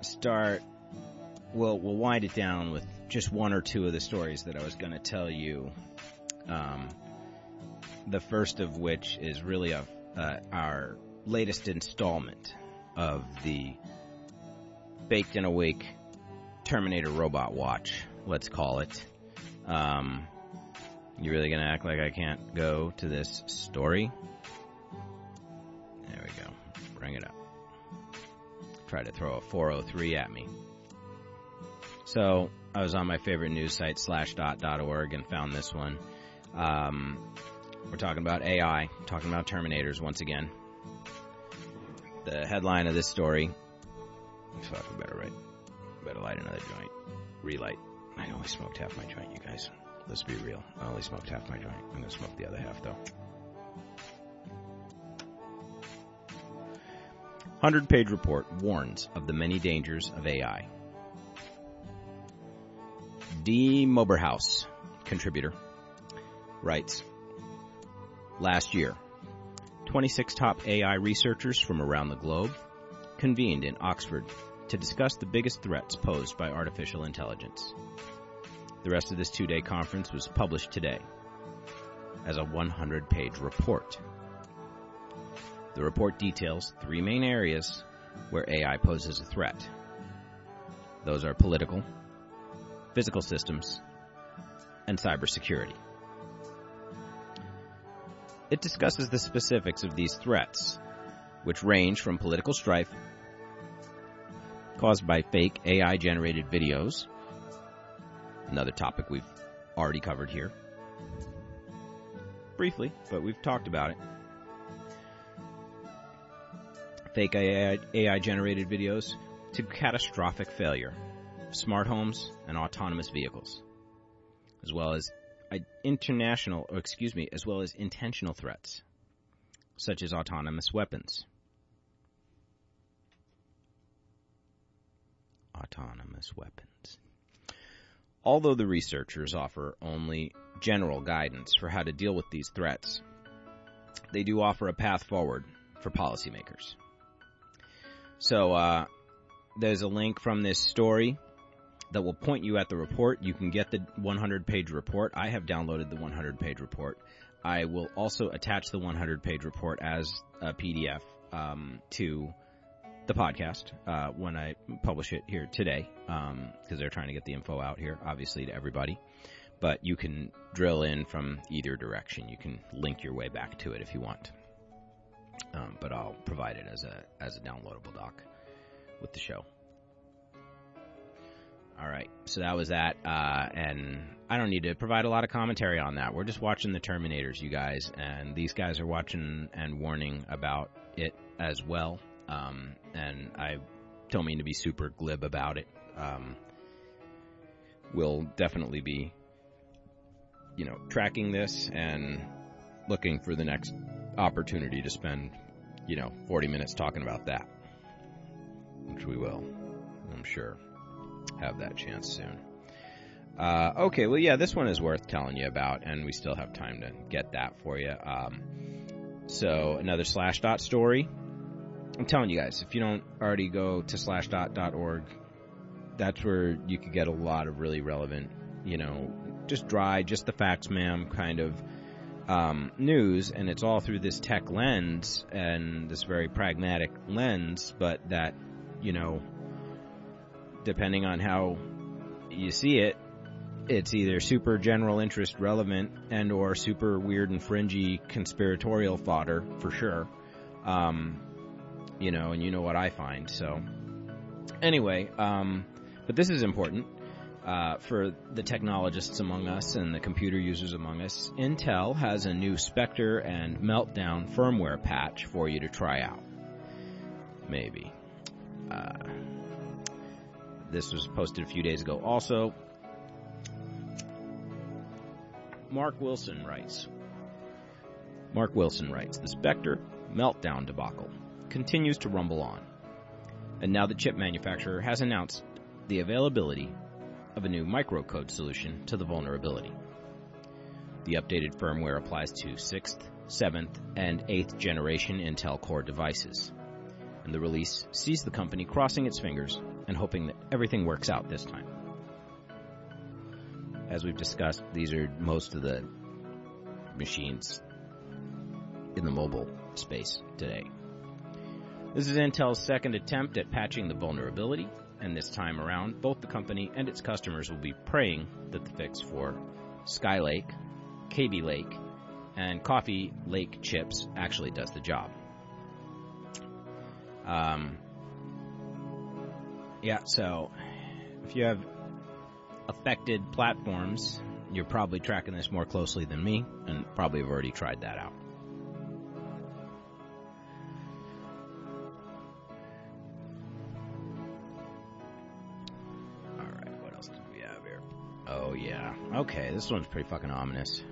start. We'll we'll wind it down with just one or two of the stories that I was going to tell you. Um, the first of which is really a, uh, our latest installment of the baked and awake Terminator robot watch. Let's call it. Um, you really gonna act like I can't go to this story? There we go. Bring it up. Try to throw a 403 at me. So, I was on my favorite news site, slashdot.org, and found this one. Um, we're talking about AI, talking about Terminators once again. The headline of this story. Fuck, we better write. Better light another joint. Relight. I only smoked half my joint, you guys. Let's be real. I only smoked half my joint. I'm gonna smoke the other half though. 100 page report warns of the many dangers of AI. D. Moberhouse, contributor, writes Last year, 26 top AI researchers from around the globe convened in Oxford to discuss the biggest threats posed by artificial intelligence. The rest of this two day conference was published today as a 100 page report. The report details three main areas where AI poses a threat. Those are political, physical systems, and cybersecurity. It discusses the specifics of these threats, which range from political strife caused by fake AI generated videos, another topic we've already covered here, briefly, but we've talked about it. Fake AI, AI generated videos to catastrophic failure, smart homes, and autonomous vehicles, as well as uh, international, or excuse me, as well as intentional threats, such as autonomous weapons. Autonomous weapons. Although the researchers offer only general guidance for how to deal with these threats, they do offer a path forward for policymakers. So, uh, there's a link from this story that will point you at the report. You can get the 100 page report. I have downloaded the 100 page report. I will also attach the 100 page report as a PDF um, to the podcast uh, when I publish it here today because um, they're trying to get the info out here, obviously, to everybody. But you can drill in from either direction. You can link your way back to it if you want. Um, but I'll provide it as a as a downloadable doc with the show. All right, so that was that, uh, and I don't need to provide a lot of commentary on that. We're just watching the Terminators, you guys, and these guys are watching and warning about it as well. Um, and I don't mean to be super glib about it. Um, we'll definitely be, you know, tracking this and looking for the next opportunity to spend, you know, 40 minutes talking about that, which we will, I'm sure have that chance soon. Uh, okay, well, yeah, this one is worth telling you about, and we still have time to get that for you. Um, so, another Slashdot story. I'm telling you guys, if you don't already go to slashdot.org, that's where you could get a lot of really relevant, you know, just dry, just the facts, ma'am, kind of um, news, and it's all through this tech lens and this very pragmatic lens, but that, you know, depending on how you see it, it's either super general interest relevant and or super weird and fringy conspiratorial fodder for sure. Um, you know, and you know what I find. So anyway, um, but this is important. Uh, for the technologists among us and the computer users among us, Intel has a new Spectre and Meltdown firmware patch for you to try out. Maybe. Uh, this was posted a few days ago. Also, Mark Wilson writes. Mark Wilson writes, the Spectre Meltdown debacle continues to rumble on. And now the chip manufacturer has announced the availability of a new microcode solution to the vulnerability. The updated firmware applies to 6th, 7th, and 8th generation Intel Core devices. And the release sees the company crossing its fingers and hoping that everything works out this time. As we've discussed, these are most of the machines in the mobile space today. This is Intel's second attempt at patching the vulnerability, and this time around, both the company and its customers will be praying that the fix for Skylake, Kaby Lake, and Coffee Lake chips actually does the job. Um, yeah, so if you have affected platforms, you're probably tracking this more closely than me, and probably have already tried that out. Okay, this one's pretty fucking ominous.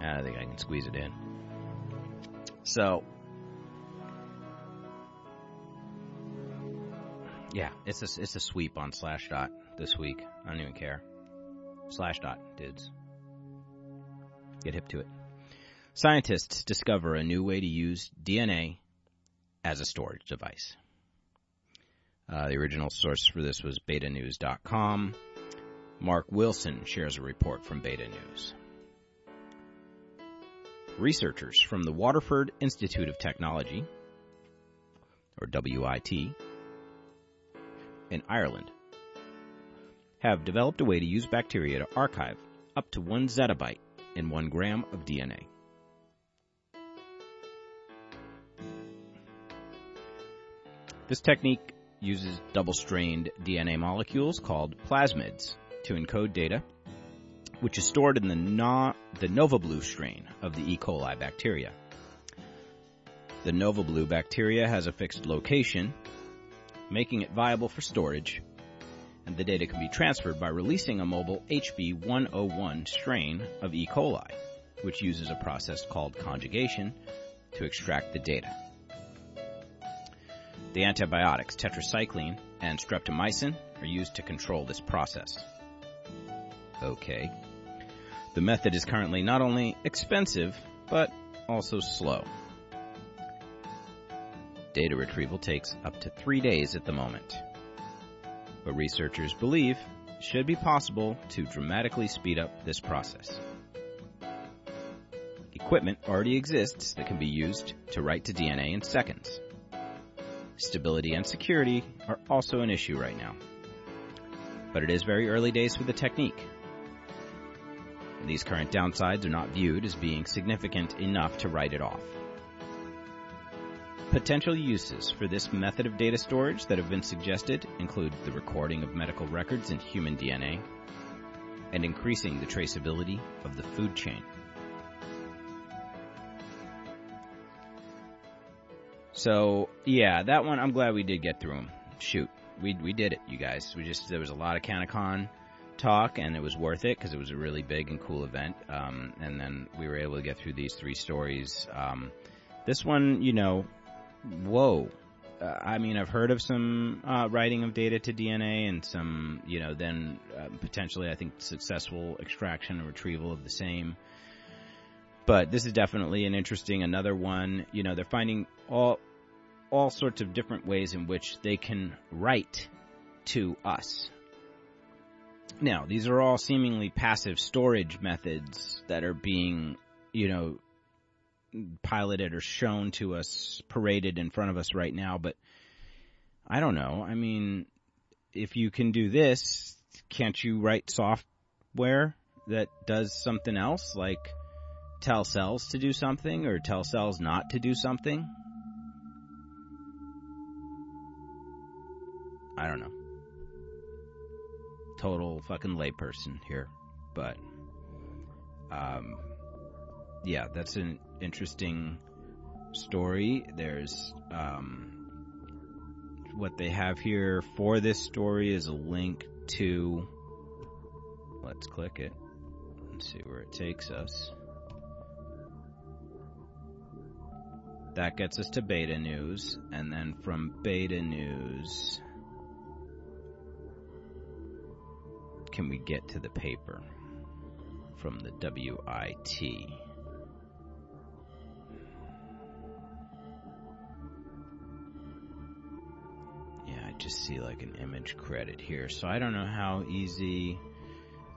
I think I can squeeze it in. So, yeah, it's a, it's a sweep on Slashdot this week. I don't even care. Slashdot, dudes. Get hip to it. Scientists discover a new way to use DNA as a storage device. Uh, the original source for this was betanews.com. Mark Wilson shares a report from Beta News. Researchers from the Waterford Institute of Technology, or WIT, in Ireland have developed a way to use bacteria to archive up to one zettabyte in one gram of DNA. This technique uses double-strained DNA molecules called plasmids to encode data, which is stored in the, no- the NovaBlue strain of the E. coli bacteria. The NovaBlue bacteria has a fixed location, making it viable for storage, and the data can be transferred by releasing a mobile HB101 strain of E. coli, which uses a process called conjugation to extract the data. The antibiotics tetracycline and streptomycin are used to control this process. Okay. The method is currently not only expensive, but also slow. Data retrieval takes up to three days at the moment. But researchers believe it should be possible to dramatically speed up this process. Equipment already exists that can be used to write to DNA in seconds. Stability and security are also an issue right now. But it is very early days for the technique. These current downsides are not viewed as being significant enough to write it off. Potential uses for this method of data storage that have been suggested include the recording of medical records and human DNA and increasing the traceability of the food chain. So, yeah, that one I'm glad we did get through them. Shoot, we we did it, you guys. We just there was a lot of CannaCon talk, and it was worth it because it was a really big and cool event. Um, and then we were able to get through these three stories. Um, this one, you know, whoa. Uh, I mean, I've heard of some uh, writing of data to DNA and some, you know, then uh, potentially, I think, successful extraction and retrieval of the same. But this is definitely an interesting another one. You know, they're finding all all sorts of different ways in which they can write to us. Now, these are all seemingly passive storage methods that are being, you know, piloted or shown to us, paraded in front of us right now, but I don't know. I mean, if you can do this, can't you write software that does something else, like tell cells to do something or tell cells not to do something? I don't know. Total fucking layperson here, but um, yeah, that's an interesting story. There's um, what they have here for this story is a link to. Let's click it and see where it takes us. That gets us to beta news, and then from beta news, can we get to the paper from the WIT? Yeah, I just see like an image credit here, so I don't know how easy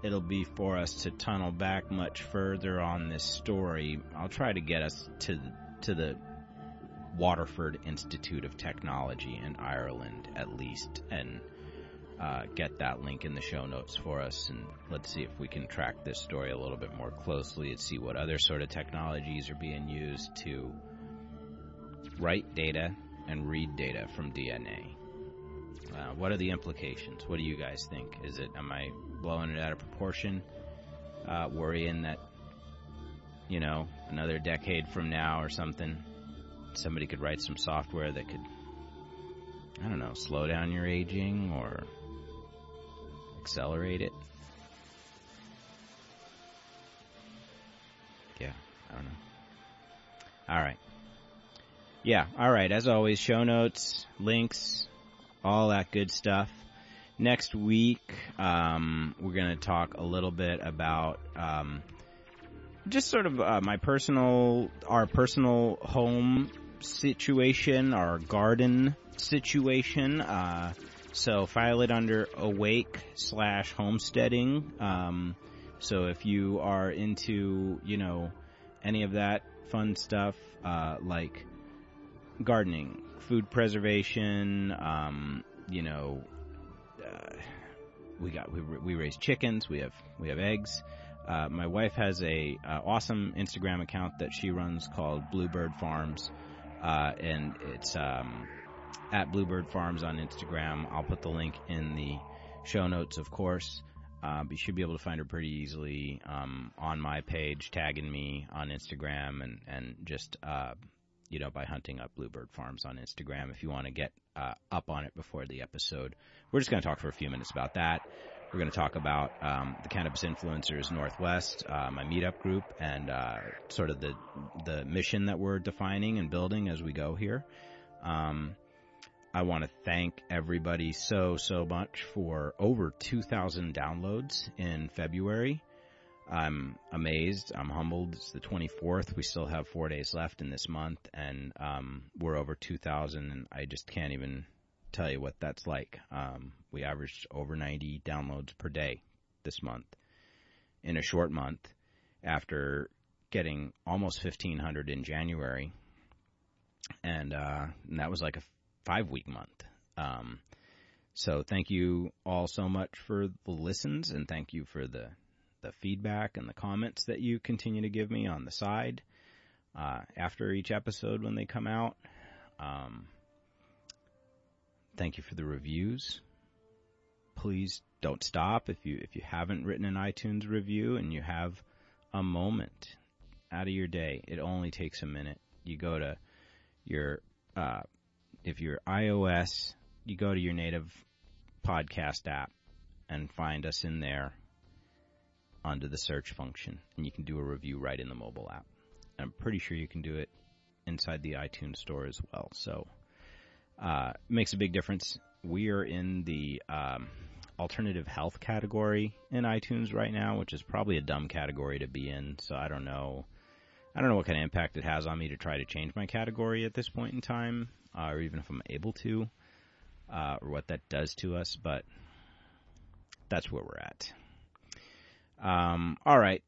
it'll be for us to tunnel back much further on this story. I'll try to get us to to the Waterford Institute of Technology in Ireland at least, and uh, get that link in the show notes for us. And let's see if we can track this story a little bit more closely and see what other sort of technologies are being used to write data and read data from DNA. Uh, what are the implications? What do you guys think? Is it am I blowing it out of proportion, uh, worrying that you know another decade from now or something? somebody could write some software that could, I don't know, slow down your aging or accelerate it. Yeah, I don't know. All right. Yeah, all right. As always, show notes, links, all that good stuff. Next week, um, we're going to talk a little bit about um, just sort of uh, my personal, our personal home situation, our garden situation. Uh, so file it under awake slash homesteading. Um, so if you are into, you know, any of that fun stuff, uh, like gardening, food preservation, um, you know, uh, we got we, we raise chickens, we have we have eggs. Uh, my wife has a uh, awesome Instagram account that she runs called Bluebird Farms, uh, and it's um, at Bluebird Farms on Instagram. I'll put the link in the show notes, of course. Uh, you should be able to find her pretty easily um, on my page, tagging me on Instagram, and and just uh, you know by hunting up Bluebird Farms on Instagram if you want to get uh, up on it before the episode. We're just going to talk for a few minutes about that. We're going to talk about um, the Cannabis Influencers Northwest, uh, my meetup group, and uh, sort of the the mission that we're defining and building as we go here. Um, I want to thank everybody so so much for over 2,000 downloads in February. I'm amazed. I'm humbled. It's the 24th. We still have four days left in this month, and um, we're over 2,000, and I just can't even tell you what that's like. Um, we averaged over 90 downloads per day this month in a short month after getting almost 1500 in January. And, uh, and that was like a five week month. Um, so thank you all so much for the listens and thank you for the, the feedback and the comments that you continue to give me on the side, uh, after each episode when they come out. Um, Thank you for the reviews. Please don't stop if you if you haven't written an iTunes review and you have a moment out of your day. It only takes a minute. You go to your uh, if you're iOS, you go to your native podcast app and find us in there under the search function, and you can do a review right in the mobile app. I'm pretty sure you can do it inside the iTunes store as well. So uh, makes a big difference. We are in the um, alternative health category in iTunes right now, which is probably a dumb category to be in. So I don't know. I don't know what kind of impact it has on me to try to change my category at this point in time, uh, or even if I'm able to, uh, or what that does to us. But that's where we're at. Um, all right,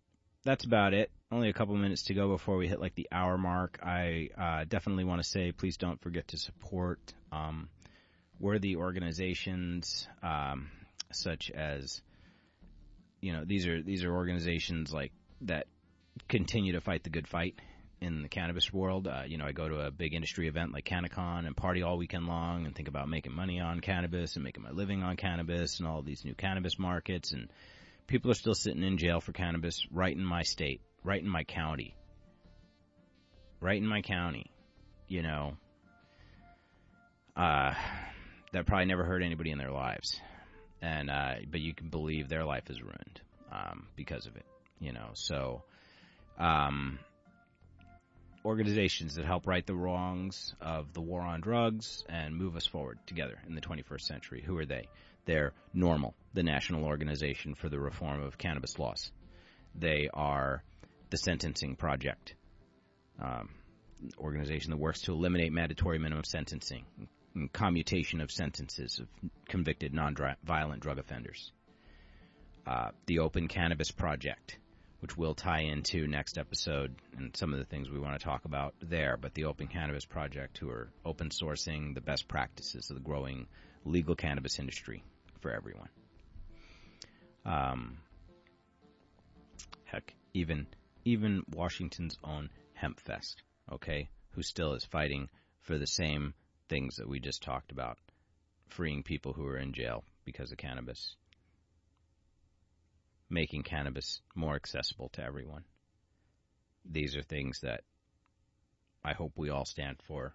that's about it only a couple minutes to go before we hit like the hour mark. I uh, definitely want to say please don't forget to support um, worthy organizations um, such as you know these are these are organizations like that continue to fight the good fight in the cannabis world. Uh, you know, I go to a big industry event like CannaCon and party all weekend long and think about making money on cannabis and making my living on cannabis and all these new cannabis markets. And people are still sitting in jail for cannabis right in my state, right in my county, right in my county. You know, uh, that probably never hurt anybody in their lives, and uh, but you can believe their life is ruined um, because of it. You know, so um, organizations that help right the wrongs of the war on drugs and move us forward together in the 21st century. Who are they? They're NORML, the National Organization for the Reform of Cannabis Laws. They are the Sentencing Project, um, organization that works to eliminate mandatory minimum sentencing, and commutation of sentences of convicted non-violent drug offenders. Uh, the Open Cannabis Project, which will tie into next episode and some of the things we want to talk about there. But the Open Cannabis Project, who are open sourcing the best practices of the growing legal cannabis industry for everyone. Um, heck, even even Washington's own Hempfest, okay, who still is fighting for the same things that we just talked about, freeing people who are in jail because of cannabis, making cannabis more accessible to everyone. These are things that I hope we all stand for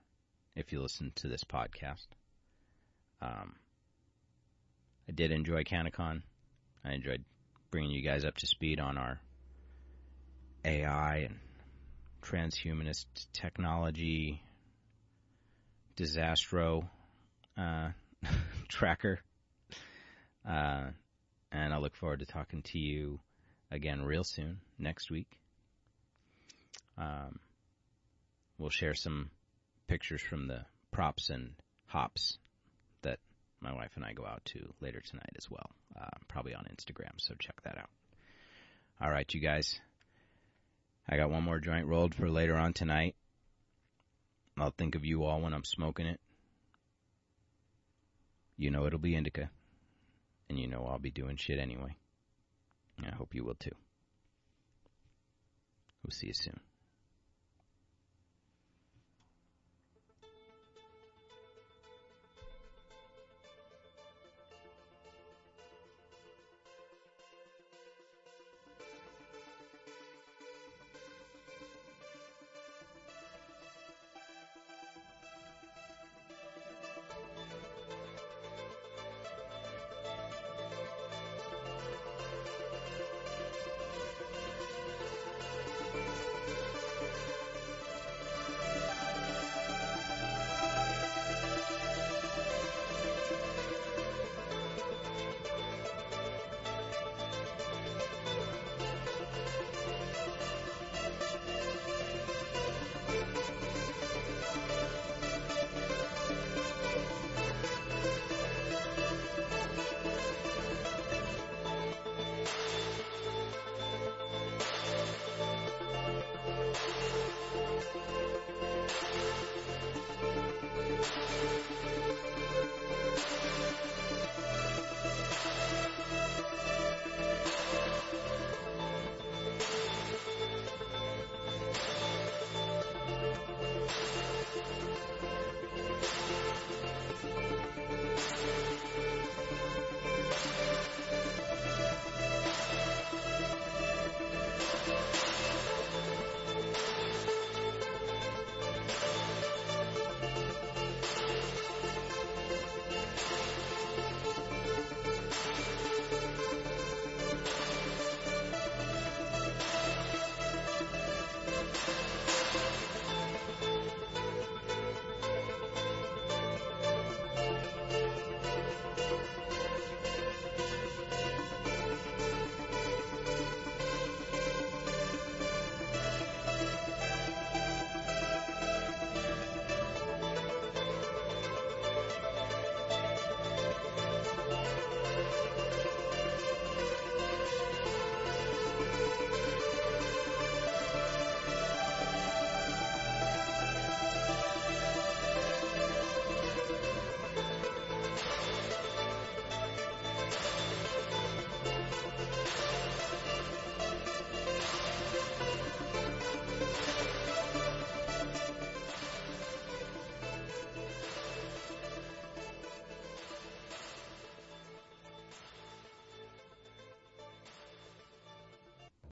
if you listen to this podcast. Um, I did enjoy CannaCon. I enjoyed bringing you guys up to speed on our AI and transhumanist technology disastro uh, tracker. Uh, and I look forward to talking to you again real soon next week. Um, we'll share some pictures from the props and hops that my wife and I go out to later tonight as well, uh, probably on Instagram. So check that out. All right, you guys. I got one more joint rolled for later on tonight. I'll think of you all when I'm smoking it. You know it'll be indica. And you know I'll be doing shit anyway. I hope you will too. We'll see you soon.